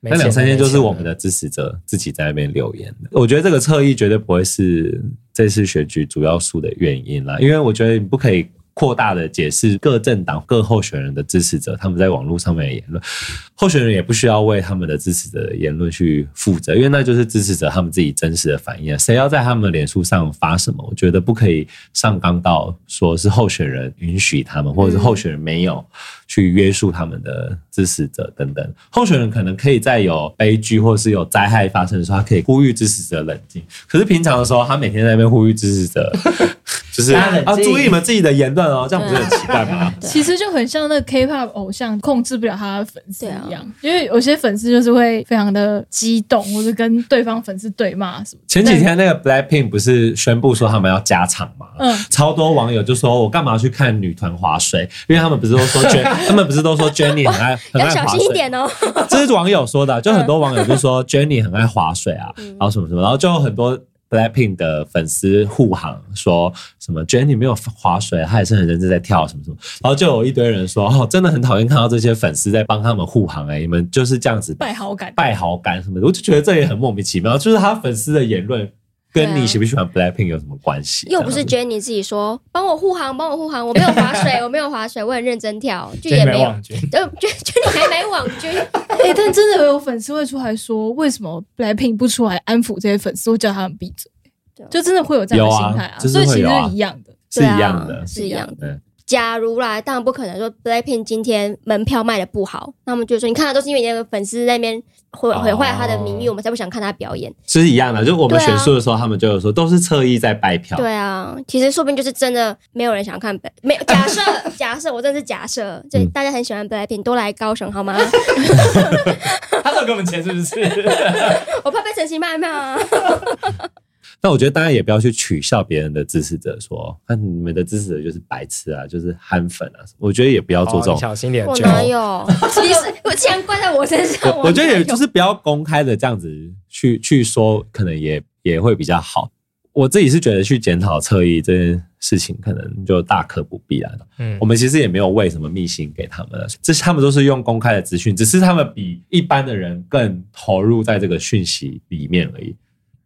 那两三千就是我们的支持者自己在那边留言的。我觉得这个侧翼绝对不会是这次选举主要输的原因啦，因为我觉得你不可以。扩大的解释各政党各候选人的支持者他们在网络上面的言论，候选人也不需要为他们的支持者的言论去负责，因为那就是支持者他们自己真实的反应。谁要在他们的脸书上发什么，我觉得不可以上纲到说是候选人允许他们，或者是候选人没有去约束他们的支持者等等。候选人可能可以在有悲剧或是有灾害发生的时候，他可以呼吁支持者冷静。可是平常的时候，他每天在那边呼吁支持者。就是啊，注意你们自己的言论哦，这样不是很奇怪吗？
其实就很像那个 K-pop 偶像控制不了他的粉丝一样，因为有些粉丝就是会非常的激动，或者跟对方粉丝对骂什么。
前几天那个 Blackpink 不是宣布说他们要加场吗？嗯，超多网友就说：“我干嘛去看女团划水？因为他们不是都说 Jen，他们不是都说 Jennie 很爱很爱划水。”要小心一点哦。这是网友说的，就很多网友就说 Jennie 很爱划水啊，然后什么什么，然后就有很多。Blackpink 的粉丝护航说什么？Jennie 没有划水，她也是很认真在跳什么什么。然后就有一堆人说：“哦，真的很讨厌看到这些粉丝在帮他们护航哎，你们就是这样子
败好感，
败好感什么的。”我就觉得这也很莫名其妙，就是他粉丝的言论。跟你喜不喜欢 Blackpink 有什么关系？
又不是 Jennie 自己说帮我护航，帮我护航，我没有划水，我没有划水，我很认真跳，就也没有。就就就你还没网军？
哎、欸，但真的有粉丝会出来说，为什么 Blackpink 不出来安抚这些粉丝，或叫他们闭嘴？就真的会有这样的心态啊，啊，所以其实是一样的。
是一样的，
是一样的。
嗯
假如啦，当然不可能说 BLACKPINK 今天门票卖的不好，那我们就说你看他都是因为你的粉丝在那边毁毁坏他的名誉，我们才不想看他表演。
是一样的，就我们选书的时候，他们就有说都是侧翼在白嫖。
对啊，其实说不定就是真的没有人想看，没有 假设假设，我真的是假设，就大家很喜欢 BLACKPINK，都来高雄好吗？
他都给我们钱是不是？
我怕被陈其迈骂。
但我觉得大家也不要去取笑别人的支持者，说那你们的支持者就是白痴啊，就是憨粉啊。我觉得也不要做这种，
哦、小心点。
我哪有？其实我竟然怪在我身上。
我，我觉得也就是不要公开的这样子去去说，可能也也会比较好。我自己是觉得去检讨侧翼这件事情，可能就大可不必了。嗯，我们其实也没有喂什么密信给他们，这他们都是用公开的资讯，只是他们比一般的人更投入在这个讯息里面而已。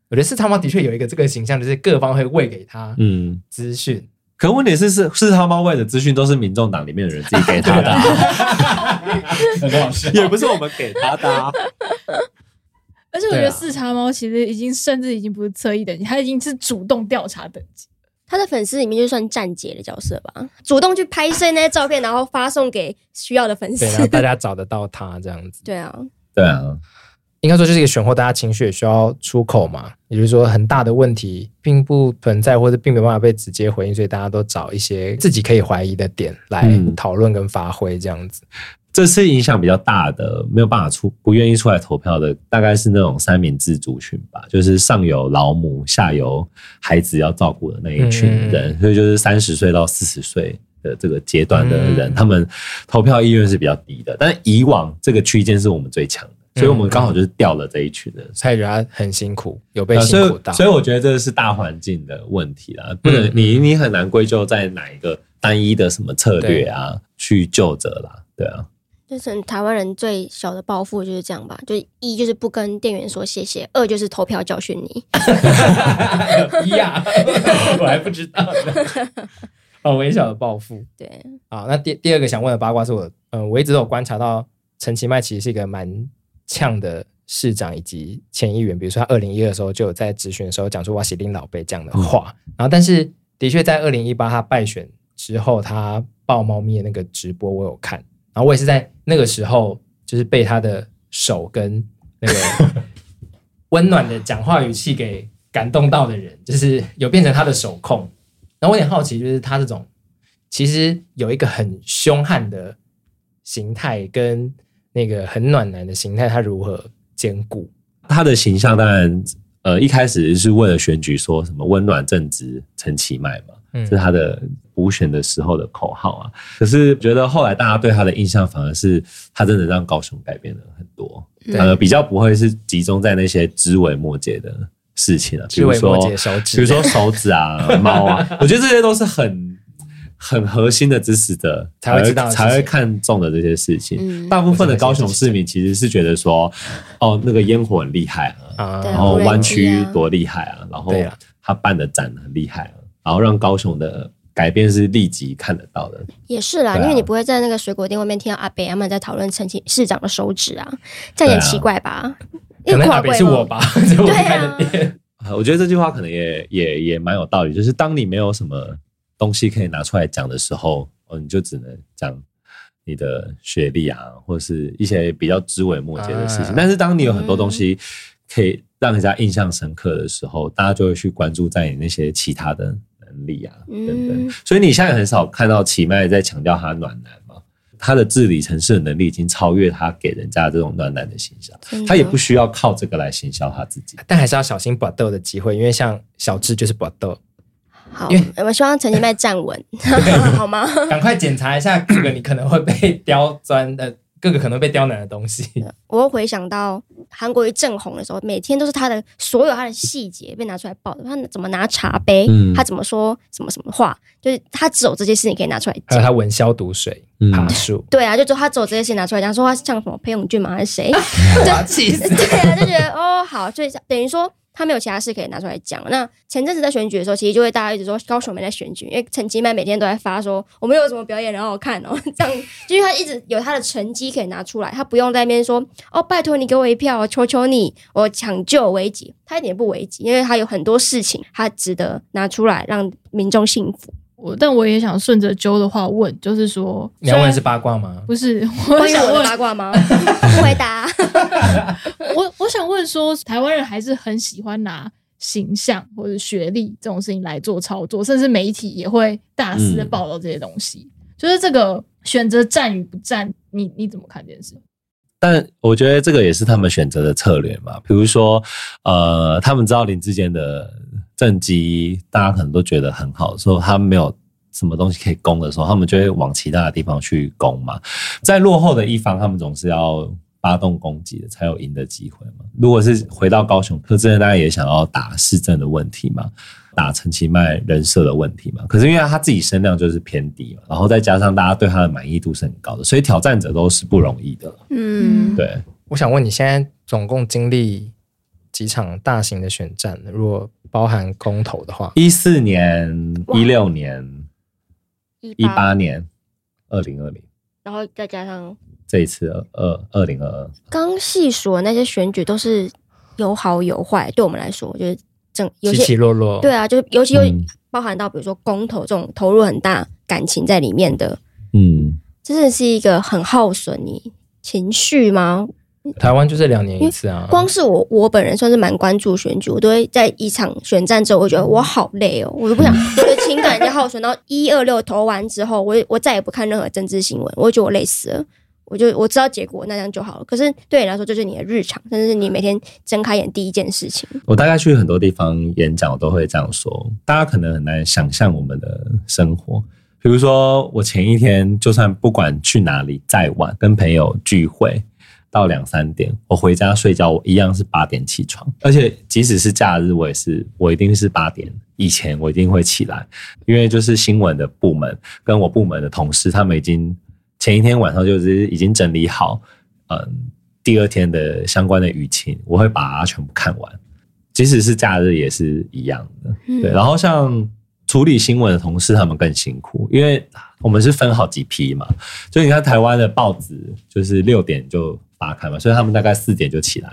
我觉得四叉猫的确有一个这个形象，就是各方会喂给他嗯资讯，
可问题是是四叉猫喂的资讯都是民众党里面的人自己给他的，很好笑，也不是我们给他的。
而且我觉得四叉猫其实已经甚至已经不是侧翼等级，他已经是主动调查等级。
他的粉丝里面就算站姐的角色吧，主动去拍摄那些照片，然后发送给需要的粉
丝，对，大家 找得到他这样子。
对啊，
对啊。
应该说就是一个选货，大家情绪也需要出口嘛。也就是说，很大的问题并不存在，或者并没办法被直接回应，所以大家都找一些自己可以怀疑的点来讨论跟发挥，这样子。嗯、
这次影响比较大的，没有办法出，不愿意出来投票的，大概是那种三明治族群吧，就是上有老母，下有孩子要照顾的那一群人，嗯、所以就是三十岁到四十岁的这个阶段的人，嗯、他们投票意愿是比较低的。但以往这个区间是我们最强的。所以我们刚好就是掉了这一群人，
所以觉得他很辛苦，有被辛苦到。
所以我觉得这是大环境的问题啦，不能你你很难归咎在哪一个单一的什么策略啊去救责啦，对啊。
就是台湾人最小的报复就是这样吧，就一就是不跟店员说谢谢，二就是投票教训你。
一样，我还不知道呢。哦，微小的报复。
对。
好，那第第二个想问的八卦是我，嗯，我一直都有观察到陈其迈其实是一个蛮。呛的市长以及前议员，比如说他二零一二的时候就有在质询的时候讲出“哇，喜丁老贝”这样的话，嗯、然后但是的确在二零一八他败选之后，他抱猫咪的那个直播我有看，然后我也是在那个时候就是被他的手跟那个 温暖的讲话语气给感动到的人，就是有变成他的手控。然后我有点好奇，就是他这种其实有一个很凶悍的形态跟。那个很暖男的形态，他如何兼顾？
他的形象当然，呃，一开始是为了选举，说什么温暖正直陈其迈嘛，嗯，这是他的补选的时候的口号啊。可是觉得后来大家对他的印象，反而是他真的让高雄改变了很多，对呃，比较不会是集中在那些枝微末节的事情啊，比如说比如说手指啊、猫啊，我觉得这些都是很。很核心的支持者才会知道，才会看重的这些事情。嗯、大部分的高雄市民其实是觉得说，哦，那个烟火很厉害啊，然后湾区多厉害啊，然后他办的展很厉害啊，然后让高雄的改变是立即看得到的。
也是啦，啊、因为你不会在那个水果店外面听到阿北他们在讨论陈其市长的手指啊，这样也奇怪吧？
可能阿北是我吧？对啊，
我觉得这句话可能也也也蛮有道理，就是当你没有什么。东西可以拿出来讲的时候，哦，你就只能讲你的学历啊，或者是一些比较枝微末节的事情。啊、但是，当你有很多东西可以让人家印象深刻的时候，嗯、大家就会去关注在你那些其他的能力啊等等。嗯、所以，你现在很少看到奇迈在强调他暖男嘛？他的治理城市的能力已经超越他给人家这种暖男的形象，他也不需要靠这个来行销他自己。
但还是要小心搏斗的机会，因为像小智就是拔豆。
好，因为我们希望陈其迈站稳，好吗？
赶快检查一下各个你可能会被刁钻的，各个可能被刁难的东西。
我又回想到韩国瑜正红的时候，每天都是他的所有他的细节被拿出来报的。他怎么拿茶杯，嗯、他怎么说什么什么话，就是他只有这些事情可以拿出来讲。
还有他闻消毒水、爬树、嗯，
对啊，就说他只有这些事情拿出来讲，说他像什么裴勇俊吗？还是谁？
气死！
对啊，就觉得哦，好，就等于说。他没有其他事可以拿出来讲。那前阵子在选举的时候，其实就会大家一直说高雄没在选举，因为陈其迈每天都在发说我们有什么表演很好看哦，这样，就是他一直有他的成绩可以拿出来，他不用在那边说哦，拜托你给我一票，求求你，我抢救危机，他一点不危机，因为他有很多事情他值得拿出来让民众幸福。
我但我也想顺着揪的话问，就是说，
你要问是八卦吗？
不是，我想问
八卦吗？不回答。
我我想问说，台湾人还是很喜欢拿形象或者学历这种事情来做操作，甚至媒体也会大肆的报道这些东西。嗯、就是这个选择战与不战，你你怎么看这件事？
但我觉得这个也是他们选择的策略嘛。比如说，呃，他们知道林志坚的。政绩大家可能都觉得很好，说他们没有什么东西可以攻的时候，他们就会往其他的地方去攻嘛。在落后的一方，他们总是要发动攻击的，才有赢的机会嘛。如果是回到高雄，柯志恩大家也想要打市政的问题嘛，打陈其迈人设的问题嘛。可是因为他自己声量就是偏低嘛，然后再加上大家对他的满意度是很高的，所以挑战者都是不容易的。
嗯，
对。
我想问你现在总共经历几场大型的选战？如果包含公投的话，
一四年、一六年、一八年、二零二零，
然后再加上
这一次二二零二二。
刚细数的那些选举都是有好有坏，对我们来说就是正有些
起起落落。
对啊，就是尤其又包含到比如说公投这种投入很大感情在里面的，
嗯，
真的是一个很耗损你情绪吗？
台湾就是两年一次啊！
光是我，我本人算是蛮关注选举，我都会在一场选战之后，我觉得我好累哦，我都不想，我的情感已经耗损到一二六投完之后，我我再也不看任何政治新闻，我觉得我累死了。我就我知道结果，那样就好了。可是对你来说，这就是你的日常，甚至是你每天睁开眼第一件事情。
我大概去很多地方演讲，我都会这样说。大家可能很难想象我们的生活，比如说我前一天就算不管去哪里，再晚跟朋友聚会。到两三点，我回家睡觉，我一样是八点起床，而且即使是假日，我也是，我一定是八点以前，我一定会起来，因为就是新闻的部门跟我部门的同事，他们已经前一天晚上就是已经整理好，嗯，第二天的相关的舆情，我会把它全部看完，即使是假日也是一样的，对。然后像处理新闻的同事，他们更辛苦，因为我们是分好几批嘛，所以你看台湾的报纸就是六点就。打开嘛，所以他们大概四点就起来，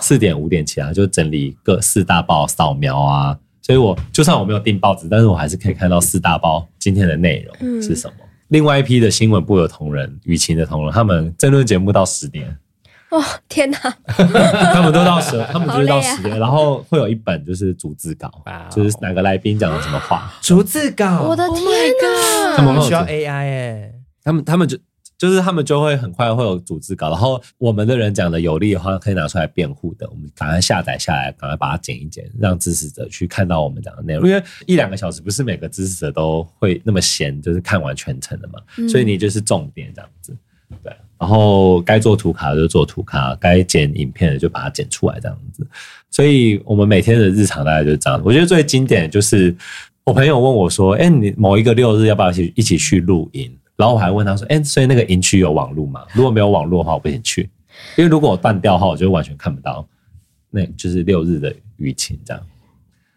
四点五点起来就整理各四大报扫描啊。所以我就算我没有订报纸，但是我还是可以看到四大报今天的内容是什么。嗯、另外一批的新闻部的同仁、雨晴的同仁，他们争论节目到十点。
哦天哪！
他们都到十，他们就是到十点，啊、然后会有一本就是逐字稿，就是哪个来宾讲了什么话，
逐字稿。
我的天哪！
他们需要 AI 哎，
他们他们就。就是他们就会很快会有组织稿，然后我们的人讲的有利的话，可以拿出来辩护的，我们赶快下载下来，赶快把它剪一剪，让支持者去看到我们讲的内容。因为一两个小时不是每个支持者都会那么闲，就是看完全程的嘛，所以你就是重点这样子，对。然后该做图卡就做图卡，该剪影片的就把它剪出来这样子。所以我们每天的日常大概就是这样。我觉得最经典的就是我朋友问我说：“哎，你某一个六日要不要一起一起去露营？”然后我还问他说：“哎，所以那个营区有网络吗？如果没有网络的话，我不想去，因为如果我断掉的话，我就完全看不到，那就是六日的雨情这样。”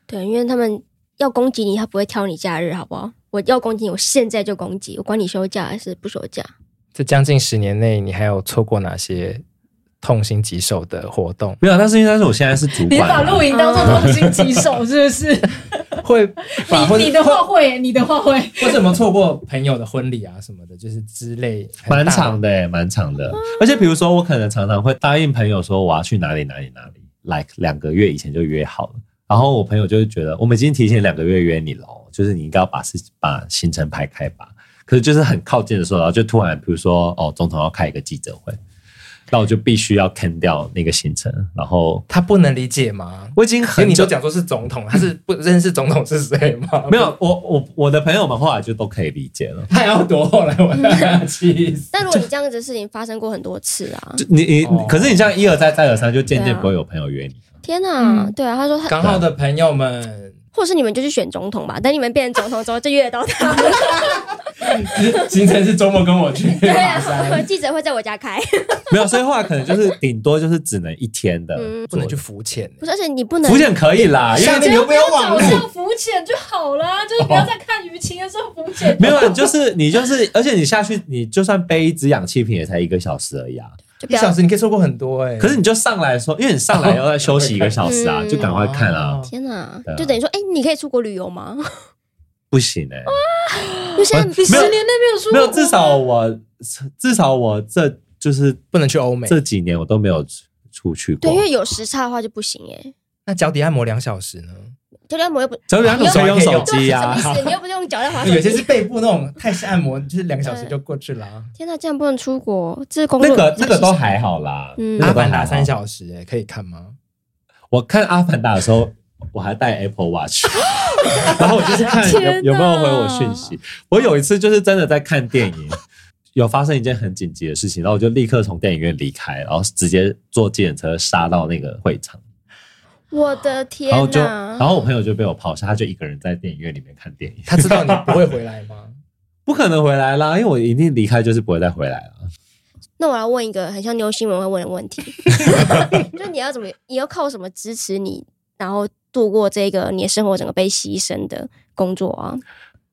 对，因为他们要攻击你，他不会挑你假日，好不好？我要攻击你，我现在就攻击，我管你休假还是不休假。
这将近十年内，你还有错过哪些痛心疾首的活动？
没有，但是因为但是我现在是主管，你
把露营当做痛心疾首，是不是？
会，
你你的话会，你的话会，
或者有没有错过朋友的婚礼啊什么的，就是之类，
蛮长的，蛮长的。而且比如说，我可能常常会答应朋友说我要去哪里哪里哪里，like 两个月以前就约好了，然后我朋友就会觉得我们已经提前两个月约你了，就是你应该要把事把行程排开吧。可是就是很靠近的时候，然后就突然比如说哦，总统要开一个记者会。那我就必须要砍掉那个行程，然后
他不能理解吗？
我已经很
你都讲说是总统，他是不 认识总统是谁吗？
没有，我我我的朋友们后来就都可以理解了。
他要多后来我气死。
但如果你这样子的事情发生过很多次啊，
你你可是你这样一而再再而三，就渐渐不会有朋友约你。
天哪，对啊，他说他
刚好的朋友们，
或是你们就去选总统吧。等你们变成总统之后，就约得到他。
行程是周末跟我去，对
啊，记者会在我家开，
没有，所以后来可能就是顶多就是只能一天的，
不能去浮潜。
不是，而且你不能
浮潜可以啦，因为你有没有网络？
浮潜就好啦，就是不要再看舆情的时候浮潜。
没有，就是你就是，而且你下去，你就算背一支氧气瓶也才一个小时而已啊，
一小时你可以错过很多哎。
可是你就上来说，因为你上来要再休息一个小时啊，就赶快看啊。
天哪，就等于说，哎，你可以出国旅游吗？
不行哎、欸。
就现在
你十年内没有出
没有，至少我至少我这就是
不能去欧美。
这几年我都没有出去过。
对，因为有时差的话就不行哎。
那脚底按摩两小时呢？
脚底按摩又不，
脚底按摩可以用手机
呀、
啊。
你又不是用脚在 滑。
有些是背部那种泰式按摩，就是两个小时就过去了、啊。
天哪，这样不能出国，这是工作
那个那个都还好啦。
嗯，
阿凡达三小时哎、欸，可以看吗？
我看阿凡达的时候，我还带 Apple Watch。然后我就是看有有没有回我讯息。我有一次就是真的在看电影，有发生一件很紧急的事情，然后我就立刻从电影院离开，然后直接坐计程车杀到那个会场。
我的天！
然后就，然后我朋友就被我抛下，他就一个人在电影院里面看电影。
他知道你不会回来吗？
不可能回来啦，因为我一定离开就是不会再回来了。
那我要问一个很像牛新闻会问的问题，就你要怎么，你要靠什么支持你，然后？度过这个你的生活整个被牺牲的工作啊，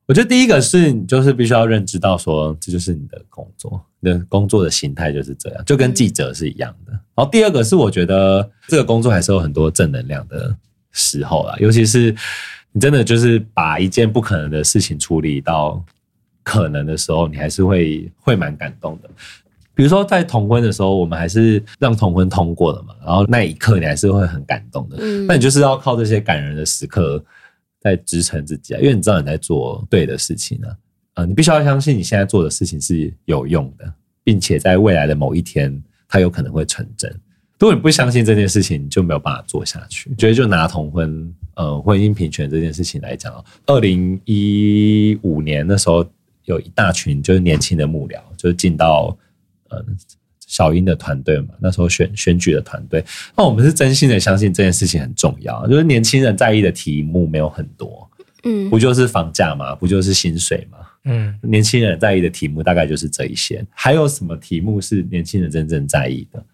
我觉得第一个是你就是必须要认知到说，这就是你的工作，你的工作的形态就是这样，就跟记者是一样的。然后第二个是我觉得这个工作还是有很多正能量的时候啦，尤其是你真的就是把一件不可能的事情处理到可能的时候，你还是会会蛮感动的。比如说在同婚的时候，我们还是让同婚通过了嘛，然后那一刻你还是会很感动的。嗯，那你就是要靠这些感人的时刻在支撑自己啊，因为你知道你在做对的事情啊，啊，你必须要相信你现在做的事情是有用的，并且在未来的某一天它有可能会成真。如果你不相信这件事情，你就没有办法做下去。觉得就拿同婚呃婚姻平权这件事情来讲，二零一五年那时候有一大群就是年轻的幕僚，就是进到。小英的团队嘛，那时候选选举的团队，那我们是真心的相信这件事情很重要，就是年轻人在意的题目没有很多，嗯，不就是房价吗，不就是薪水吗，嗯，年轻人在意的题目大概就是这一些，还有什么题目是年轻人真正在意的？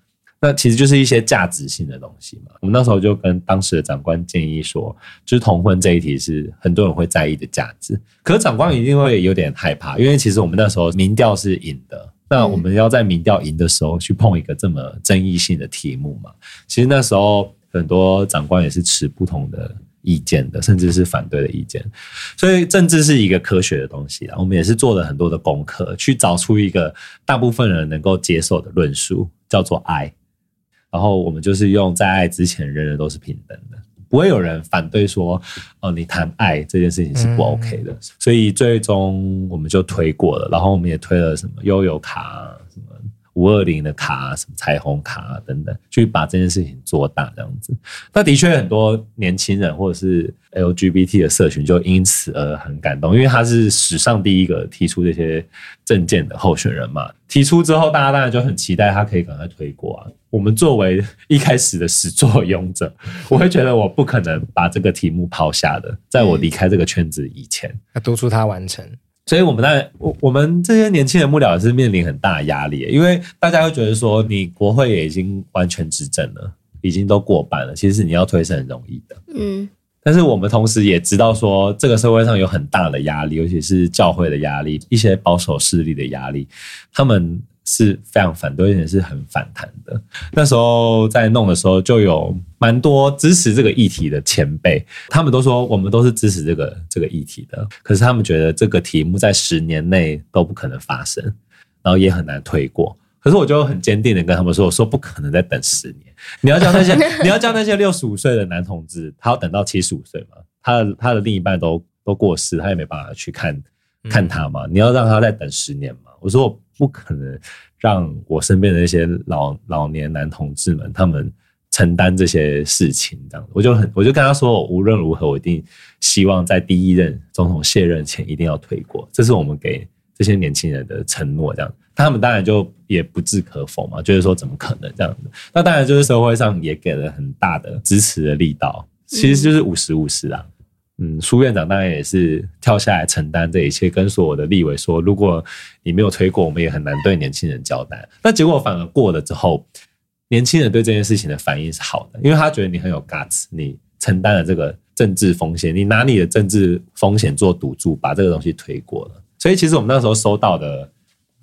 那其实就是一些价值性的东西嘛。我们那时候就跟当时的长官建议说，就是同婚这一题是很多人会在意的价值，可是长官一定会有点害怕，因为其实我们那时候民调是赢的。那我们要在民调赢的时候去碰一个这么争议性的题目嘛？其实那时候很多长官也是持不同的意见的，甚至是反对的意见。所以政治是一个科学的东西啊，我们也是做了很多的功课，去找出一个大部分人能够接受的论述，叫做爱。然后我们就是用在爱之前，人人都是平等的。不会有人反对说，哦，你谈爱这件事情是不 OK 的，所以最终我们就推过了，然后我们也推了什么悠游卡。五二零的卡，什么彩虹卡等等，去把这件事情做大，这样子。那的确很多年轻人或者是 LGBT 的社群就因此而很感动，因为他是史上第一个提出这些证件的候选人嘛。提出之后，大家当然就很期待他可以赶快推过啊。我们作为一开始的始作俑者，我会觉得我不可能把这个题目抛下的，在我离开这个圈子以前，
要督促他完成。
所以，我们当然，我我们这些年轻人幕僚也是面临很大的压力，因为大家会觉得说，你国会也已经完全执政了，已经都过半了，其实你要推是很容易的。嗯。但是我们同时也知道说，这个社会上有很大的压力，尤其是教会的压力，一些保守势力的压力，他们。是非常反对，而且是很反弹的。那时候在弄的时候，就有蛮多支持这个议题的前辈，他们都说我们都是支持这个这个议题的。可是他们觉得这个题目在十年内都不可能发生，然后也很难推过。可是我就很坚定的跟他们说：“我说不可能再等十年。你要叫那些 你要叫那些六十五岁的男同志，他要等到七十五岁吗？他的他的另一半都都过世，他也没办法去看看他嘛。你要让他再等十年吗？”我说我。不可能让我身边的那些老老年男同志们他们承担这些事情，这样我就很我就跟他说，无论如何我一定希望在第一任总统卸任前一定要退过，这是我们给这些年轻人的承诺。这样他们当然就也不置可否嘛，就是说怎么可能这样子？那当然就是社会上也给了很大的支持的力道，其实就是五十五十啊。嗯苏院长当然也是跳下来承担这一切，跟所有的立委说，如果你没有推过，我们也很难对年轻人交代。那结果反而过了之后，年轻人对这件事情的反应是好的，因为他觉得你很有 guts，你承担了这个政治风险，你拿你的政治风险做赌注，把这个东西推过了。所以其实我们那时候收到的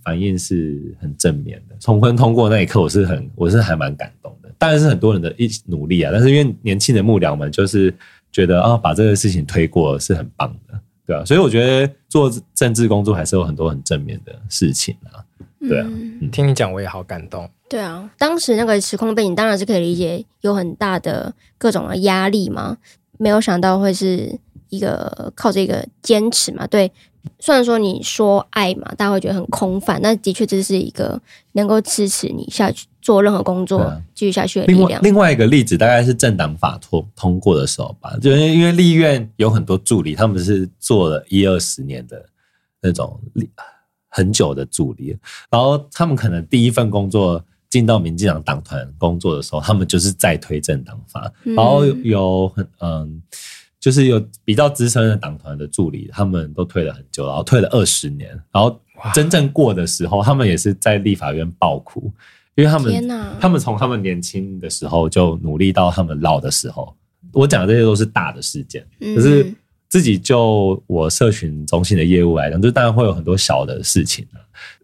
反应是很正面的。重婚通过那一刻，我是很，我是还蛮感动的。当然是很多人的一起努力啊，但是因为年轻的幕僚们就是。觉得啊，把这个事情推过是很棒的，对啊，所以我觉得做政治工作还是有很多很正面的事情啊，对啊，
嗯
听你讲我也好感动。
对啊，当时那个时空背景当然是可以理解，有很大的各种的压力嘛，没有想到会是一个靠这个坚持嘛。对，虽然说你说爱嘛，大家会觉得很空泛，但的确这是一个能够支持你下去做任何工作继续下去的力
另外
量。
另外一个例子大概是政党法通通过的时候吧，就是因为立院有很多助理，他们是做了一二十年的那种很久的助理，然后他们可能第一份工作。进到民进党党团工作的时候，他们就是在推政党法，嗯、然后有很嗯，就是有比较资深的党团的助理，他们都退了很久，然后退了二十年，然后真正过的时候，他们也是在立法院爆哭，因为他
们
他们从他们年轻的时候就努力到他们老的时候，我讲的这些都是大的事件，可是自己就我社群中心的业务来讲，就当然会有很多小的事情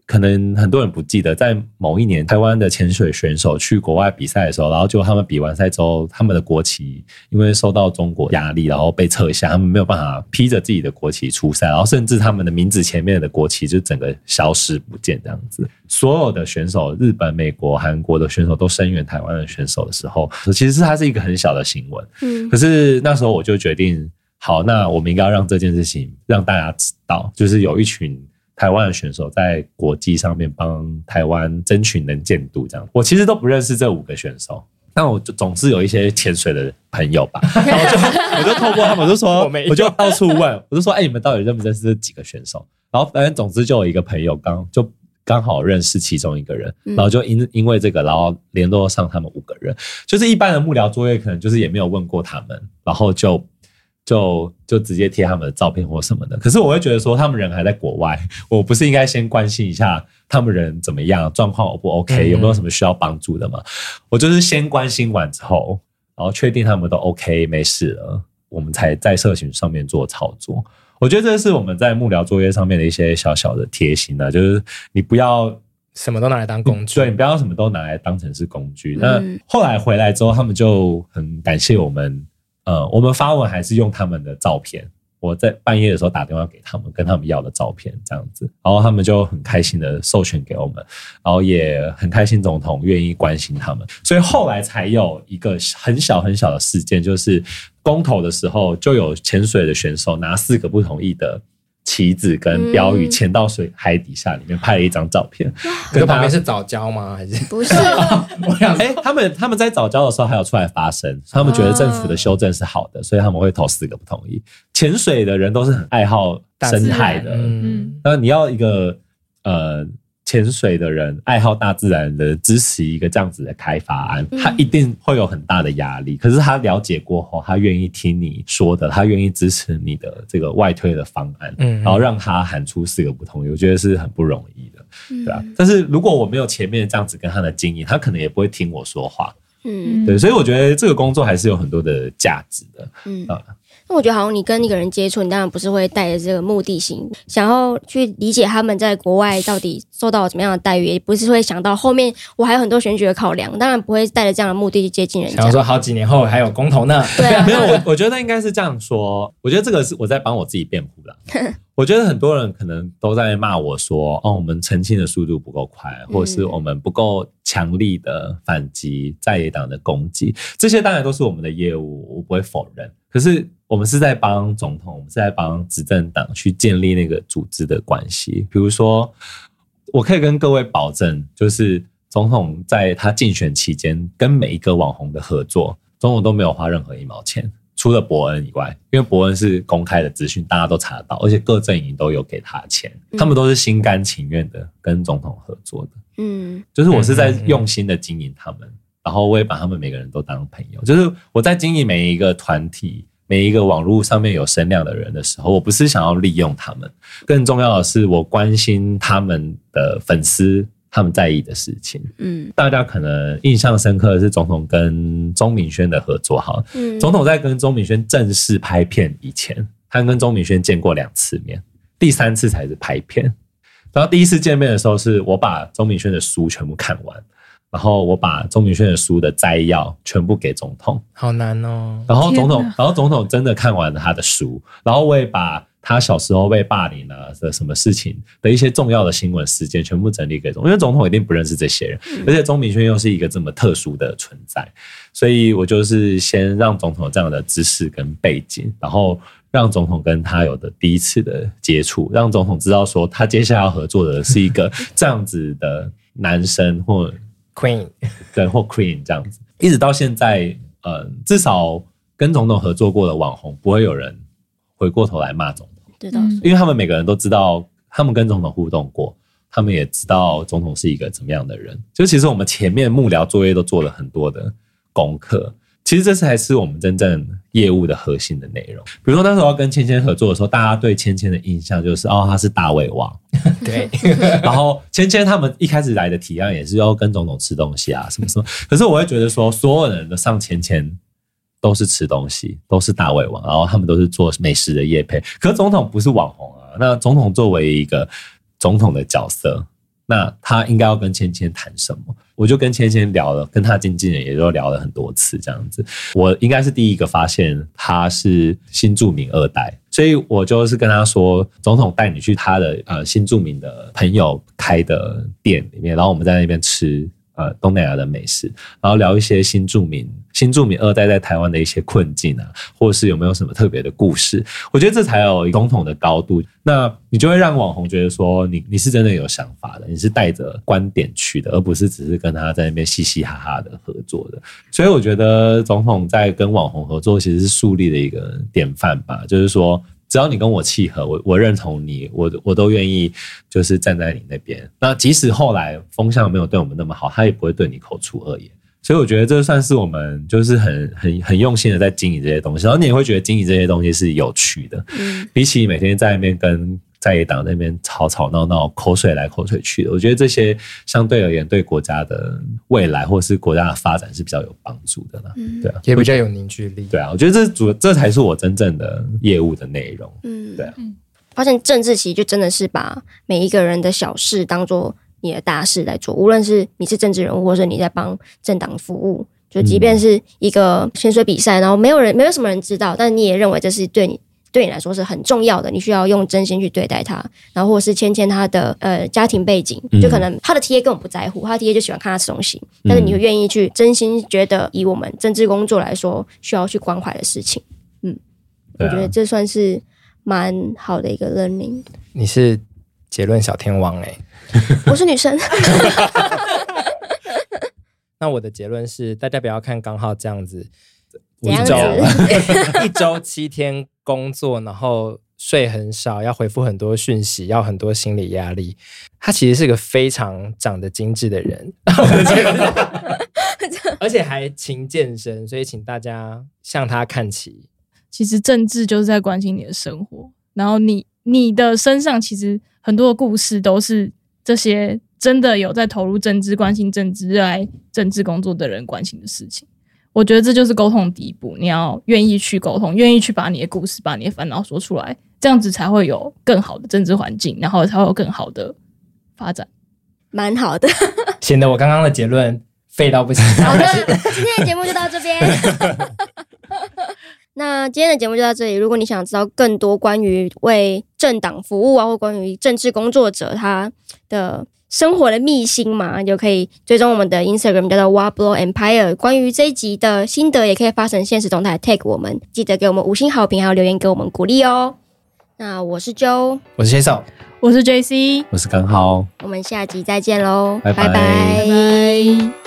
可能很多人不记得，在某一年，台湾的潜水选手去国外比赛的时候，然后就他们比完赛之后，他们的国旗因为受到中国压力，然后被撤下，他们没有办法披着自己的国旗出赛，然后甚至他们的名字前面的国旗就整个消失不见这样子。所有的选手，日本、美国、韩国的选手都声援台湾的选手的时候，其实是它是一个很小的新闻。嗯，可是那时候我就决定，好，那我们应该要让这件事情让大家知道，就是有一群。台湾的选手在国际上面帮台湾争取能见度，这样我其实都不认识这五个选手，但我就总是有一些潜水的朋友吧，然后就我就透过他们，我就说，我就到处问，我就说，哎，你们到底认不认识这几个选手？然后反正总之就有一个朋友刚就刚好认识其中一个人，然后就因因为这个，然后联络上他们五个人，就是一般的幕僚作业，可能就是也没有问过他们，然后就。就就直接贴他们的照片或什么的，可是我会觉得说他们人还在国外，我不是应该先关心一下他们人怎么样，状况 O 不 OK，有没有什么需要帮助的吗？我就是先关心完之后，然后确定他们都 OK 没事了，我们才在社群上面做操作。我觉得这是我们在幕僚作业上面的一些小小的贴心啊，就是你不要
什么都拿来当工具，
对，你不要什么都拿来当成是工具。那后来回来之后，他们就很感谢我们。呃，我们发文还是用他们的照片。我在半夜的时候打电话给他们，跟他们要了照片，这样子，然后他们就很开心的授权给我们，然后也很开心总统愿意关心他们，所以后来才有一个很小很小的事件，就是公投的时候，就有潜水的选手拿四个不同意的。旗子跟标语潜到水海底下，里面拍了一张照片。
跟旁边是早礁吗？还是
不是？
我想，
哎，他们他们在早礁的时候还有出来发声，他们觉得政府的修正是好的，所以他们会投四个不同意。潜水的人都是很爱好生态的，嗯，那你要一个呃。潜水的人爱好大自然的支持一个这样子的开发案，他一定会有很大的压力。可是他了解过后，他愿意听你说的，他愿意支持你的这个外推的方案，然后让他喊出四个不同意，我觉得是很不容易的，对啊。但是如果我没有前面这样子跟他的经验，他可能也不会听我说话，嗯，对。所以我觉得这个工作还是有很多的价值的，嗯啊。
那我觉得，好像你跟一个人接触，你当然不是会带着这个目的性，想要去理解他们在国外到底受到怎么样的待遇，也不是会想到后面我还有很多选举的考量，当然不会带着这样的目的去接近人家。
想说好几年后还有公投呢？
对啊，
没有，我我觉得应该是这样说，我觉得这个是我在帮我自己辩护了。我觉得很多人可能都在骂我说，哦，我们澄清的速度不够快，或者是我们不够强力的反击在野党的攻击，这些当然都是我们的业务，我不会否认。可是我们是在帮总统，我们是在帮执政党去建立那个组织的关系。比如说，我可以跟各位保证，就是总统在他竞选期间跟每一个网红的合作，总统都没有花任何一毛钱。除了伯恩以外，因为伯恩是公开的资讯，大家都查得到，而且各阵营都有给他钱，嗯、他们都是心甘情愿的跟总统合作的。嗯，就是我是在用心的经营他们，然后我也把他们每个人都当朋友。就是我在经营每一个团体、每一个网络上面有声量的人的时候，我不是想要利用他们，更重要的是我关心他们的粉丝。他们在意的事情，嗯，大家可能印象深刻的是总统跟钟明轩的合作，哈，嗯，总统在跟钟明轩正式拍片以前，他跟钟明轩见过两次面，第三次才是拍片。然后第一次见面的时候，是我把钟明轩的书全部看完，然后我把钟明轩的书的摘要全部给总统，
好难哦。
然后总统，然后总统真的看完了他的书，然后我也把。他小时候被霸凌啊的什么事情的一些重要的新闻事件，全部整理给总统，因为总统一定不认识这些人，而且钟明轩又是一个这么特殊的存在，所以我就是先让总统有这样的知识跟背景，然后让总统跟他有的第一次的接触，让总统知道说他接下来要合作的是一个 这样子的男生或
Queen，
对，或 Queen 这样子，一直到现在，呃，至少跟总统合作过的网红不会有人回过头来骂总统。
知道，
因为他们每个人都知道，他们跟总统互动过，他们也知道总统是一个怎么样的人。就其实我们前面幕僚作业都做了很多的功课，其实这才是我们真正业务的核心的内容。比如说那时候要跟芊芊合作的时候，大家对芊芊的印象就是哦，他是大胃王，
对。
然后芊芊他们一开始来的提案也是要跟总统吃东西啊，什么什么。可是我会觉得说，所有人都上芊芊。都是吃东西，都是大胃王，然后他们都是做美食的业配。可总统不是网红啊，那总统作为一个总统的角色，那他应该要跟芊芊谈什么？我就跟芊芊聊了，跟他经纪人也都聊了很多次，这样子。我应该是第一个发现他是新著名二代，所以我就是跟他说，总统带你去他的呃新著名的朋友开的店里面，然后我们在那边吃。呃，东南亚的美食，然后聊一些新住民、新住民二代在台湾的一些困境啊，或是有没有什么特别的故事？我觉得这才有总统的高度。那你就会让网红觉得说你，你是真的有想法的，你是带着观点去的，而不是只是跟他在那边嘻嘻哈哈的合作的。所以我觉得总统在跟网红合作，其实是树立的一个典范吧，就是说。只要你跟我契合，我我认同你，我我都愿意，就是站在你那边。那即使后来风向没有对我们那么好，他也不会对你口出恶言。所以我觉得这算是我们就是很很很用心的在经营这些东西，然后你也会觉得经营这些东西是有趣的，比起每天在那边跟。在野党那边吵吵闹闹，口水来口水去的，我觉得这些相对而言对国家的未来或是国家的发展是比较有帮助的啦。嗯，对啊，
也比较有凝聚力。
对啊，我觉得这主这才是我真正的业务的内容。嗯，对啊。
发现政治其实就真的是把每一个人的小事当做你的大事来做，无论是你是政治人物，或是你在帮政党服务，就即便是一个潜水比赛，然后没有人没有什么人知道，但你也认为这是对你。对你来说是很重要的，你需要用真心去对待他，然后或者是芊芊他的呃家庭背景，就可能他的 TA 根本不在乎，他的 TA 就喜欢看他吃东西，但是你会愿意去真心觉得以我们政治工作来说需要去关怀的事情，嗯，我觉得这算是蛮好的一个 learning。
你是结论小天王哎，
我是女生。
那我的结论是，大家不要看刚好这样子。
一周
一周七天工作，然后睡很少，要回复很多讯息，要很多心理压力。他其实是个非常长得精致的人 而且还勤健身，所以请大家向他看齐。
其实政治就是在关心你的生活，然后你你的身上其实很多的故事都是这些真的有在投入政治、关心政治、热爱政治工作的人关心的事情。我觉得这就是沟通的第一步，你要愿意去沟通，愿意去把你的故事、把你的烦恼说出来，这样子才会有更好的政治环境，然后才会有更好的发展。
蛮好的，
显得我刚刚的结论废到不行。
好的，今天的节目就到这边。那今天的节目就到这里。如果你想知道更多关于为政党服务啊，或关于政治工作者他的。生活的秘辛嘛，就可以追踪我们的 Instagram 叫做 Wablo Empire。关于这一集的心得，也可以发成现实动态 tag 我们，记得给我们五星好评，还有留言给我们鼓励哦。那我是 Joe，
我是 Jason，
我是 JC，
我是刚好。
我们下集再见喽，
拜拜。
拜拜。